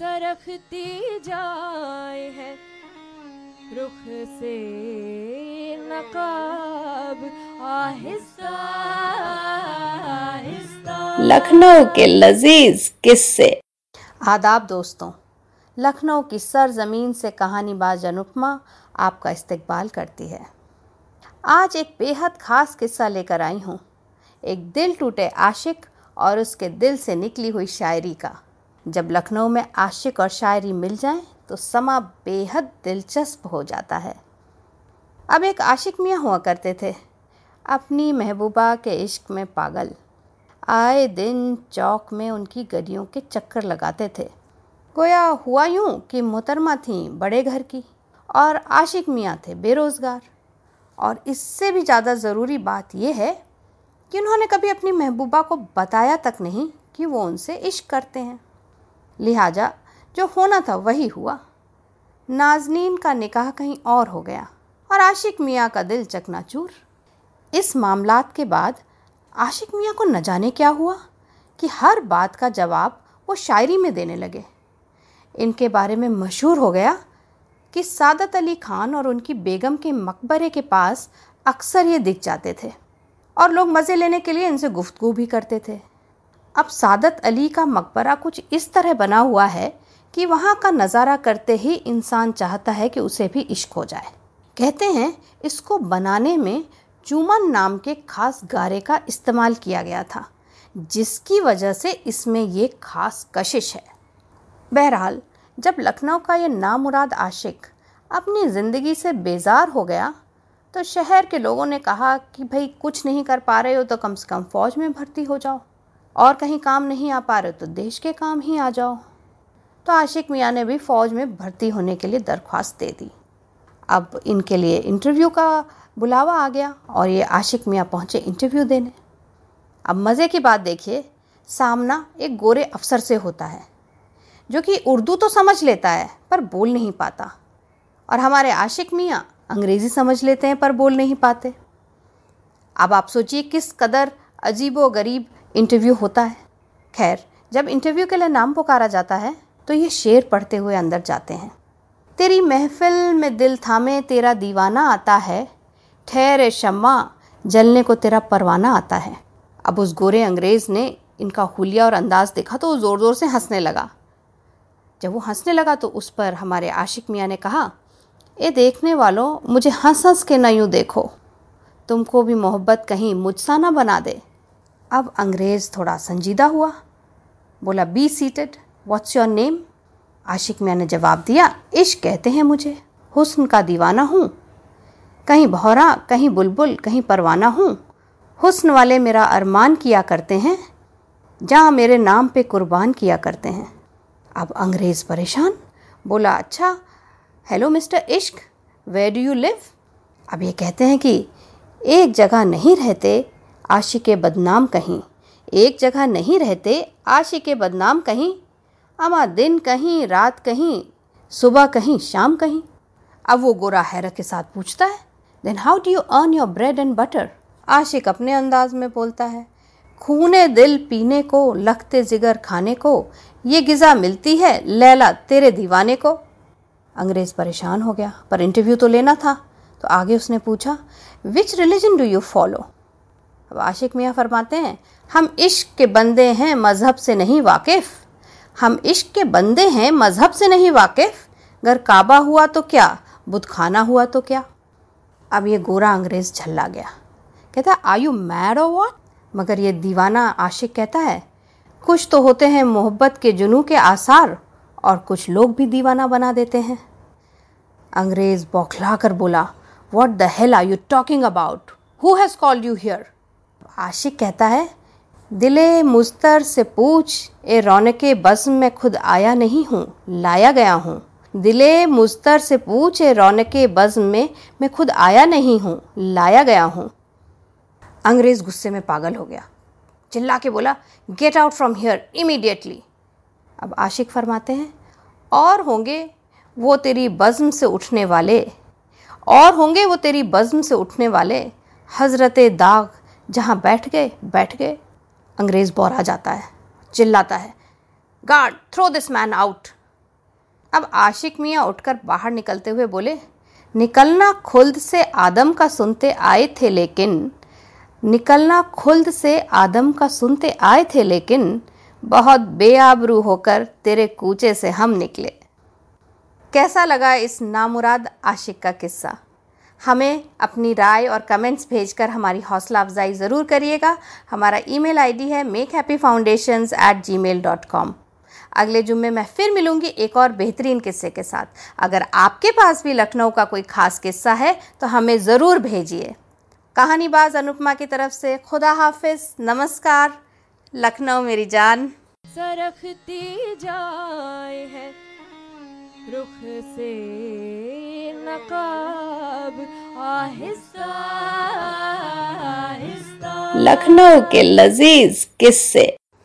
सरखती जाए है। रुख से नकाब आहिस्ता आहिस्ता। लखनऊ के लजीज किस्से। आदाब दोस्तों लखनऊ की सरजमीन से कहानीबाज अनुपमा आपका इस्तकबाल करती है। आज एक बेहद ख़ास किस्सा लेकर आई हूँ। एक दिल टूटे आशिक और उसके दिल से निकली हुई शायरी का। जब लखनऊ में आशिक और शायरी मिल जाएँ तो समा बेहद दिलचस्प हो जाता है। अब एक आशिक मियाँ हुआ करते थे, अपनी महबूबा के इश्क में पागल। आए दिन चौक में उनकी गलियों के चक्कर लगाते थे। गोया हुआ यूँ कि मोहतरमा थी बड़े घर की और आशिक मियाँ थे बेरोज़गार। और इससे भी ज़्यादा ज़रूरी बात यह है कि उन्होंने कभी अपनी महबूबा को बताया तक नहीं कि वो उनसे इश्क करते हैं। लिहाजा, जो होना था वही हुआ। नाजनीन का निकाह कहीं और हो गया और आशिक मियाँ का दिल चकनाचूर। इस मामलात के बाद आशिक मियाँ को न जाने क्या हुआ कि हर बात का जवाब वो शायरी में देने लगे। इनके बारे में मशहूर हो गया कि सादत अली खान और उनकी बेगम के मकबरे के पास अक्सर ये दिख जाते थे और लोग मज़े लेने के लिए इनसे गुफ्तगू भी करते थे। अब सादत अली का मकबरा कुछ इस तरह बना हुआ है कि वहाँ का नज़ारा करते ही इंसान चाहता है कि उसे भी इश्क हो जाए। कहते हैं, इसको बनाने में चूमन नाम के खास गारे का इस्तेमाल किया गया था, जिसकी वजह से इसमें ये खास कशिश है। बहरहाल, जब लखनऊ का ये नामुराद आशिक अपनी ज़िंदगी से बेजार हो गया तो शहर के लोगों ने कहा कि, भाई, कुछ नहीं कर पा रहे हो तो कम से कम फ़ौज में भर्ती हो जाओ। और कहीं काम नहीं आ पा रहे तो देश के काम ही आ जाओ। तो आशिक मियाँ ने भी फ़ौज में भर्ती होने के लिए दरख्वास्त दे दी। अब इनके लिए इंटरव्यू का बुलावा आ गया और ये आशिक मियाँ पहुँचे इंटरव्यू देने। अब मज़े की बात देखिए, सामना एक गोरे अफसर से होता है, जो कि उर्दू तो समझ लेता है, पर बोल नहीं पाता। और हमारे आशिक मियाँ अंग्रेज़ी समझ लेते हैं, पर बोल नहीं पाते। अब आप सोचिए किस कदर अजीब व गरीब इंटरव्यू होता है। खैर, जब इंटरव्यू के लिए नाम पुकारा जाता है तो ये शेर पढ़ते हुए अंदर जाते हैं। तेरी महफिल में दिल थामे, तेरा दीवाना आता है। ठहरे शम्मा, जलने को तेरा परवाना आता है। अब उस गोरे अंग्रेज़ ने इनका हुलिया और अंदाज देखा तो वो ज़ोर ज़ोर से हंसने लगा। जब वो हंसने लगा तो उस पर हमारे आशिक मियाँ ने कहा, ए देखने वालों, मुझे हंस हंस के न यूँ देखो। तुमको भी मोहब्बत कहीं मुझसा ना बना दे। अब अंग्रेज़ थोड़ा संजीदा हुआ। बोला be seated what's your name Ashiq मियाँ ने जवाब दिया, इश्क कहते हैं मुझे। हुस्न का दीवाना हूँ। कहीं भौरा कहीं बुलबुल, कहीं परवाना हूँ। हुस्न वाले मेरा अरमान किया करते हैं, जहाँ मेरे नाम पे कुर्बान किया करते हैं। अब अंग्रेज़ परेशान। बोला अच्छा हेलो मिस्टर इश्क वे डू यू लिव अब ये कहते हैं कि एक जगह नहीं रहते आशिक बदनाम कहीं। एक जगह नहीं रहते, आशिक बदनाम कहीं। अमा दिन कहीं, रात कहीं, सुबह कहीं, शाम कहीं। अब वो गोरा हैरत के साथ पूछता है then how do you earn your bread and butter आशिक अपने अंदाज में बोलता है, खूने दिल पीने को लखते जिगर खाने को, ये गिज़ा मिलती है लैला तेरे दीवाने को। अंग्रेज़ परेशान हो गया, पर इंटरव्यू तो लेना था। तो आगे उसने पूछा which religion do you follow अब आशिक मियाँ फरमाते हैं, हम इश्क के बंदे हैं, मज़हब से नहीं वाकिफ़। हम इश्क के बंदे हैं, मज़हब से नहीं वाकिफ़। अगर काबा हुआ तो क्या, बुत खाना हुआ तो क्या? अब ये गोरा अंग्रेज़ झल्ला गया। कहता आई यू मैड और वॉट मगर ये दीवाना आशिक कहता है, कुछ तो होते हैं मोहब्बत के जुनू के आसार, और कुछ लोग भी दीवाना बना देते हैं। अंग्रेज़ बौखला कर बोला what the hell are you talking about who has called you here आशिक कहता है, दिले मुस्तर से पूछ, ए रौनक बज़्म में खुद आया नहीं हूँ, लाया गया हूँ। दिले मुस्तर से पूछ, ए रौनक बज़्म में मैं खुद आया नहीं हूँ, लाया गया हूँ। अंग्रेज़ गुस्से में पागल हो गया। चिल्ला के बोला get out from here immediately अब आशिक फरमाते हैं, और होंगे वो तेरी बज़्म से उठने वाले, और होंगे वो तेरी बज़्म से उठने वाले, हज़रत दाग जहाँ बैठ गए बैठ गए, अंग्रेज़ बौरा जाता है, चिल्लाता है, guard, throw this man out. अब आशिक मियाँ उठकर बाहर निकलते हुए बोले, निकलना खुल्द से आदम का सुनते आए थे लेकिन, निकलना खुल्द से आदम का सुनते आए थे लेकिन, बहुत बेआबरू होकर तेरे कूचे से हम निकले. कैसा लगा इस नामुराद आशिक का किस्सा? हमें अपनी राय और कमेंट्स भेजकर हमारी हौसला अफजाई ज़रूर करिएगा। हमारा ईमेल आईडी है make happy foundation at gmail dot com अगले जुम्मे मैं फिर मिलूँगी एक और बेहतरीन किस्से के साथ। अगर आपके पास भी लखनऊ का कोई ख़ास किस्सा है तो हमें ज़रूर भेजिए। कहानीबाज अनुपमा की तरफ़ से खुदा हाफिज। नमस्कार। लखनऊ मेरी जान। सरखती जाए है, रुख से लखनऊ के लजीज किस्से।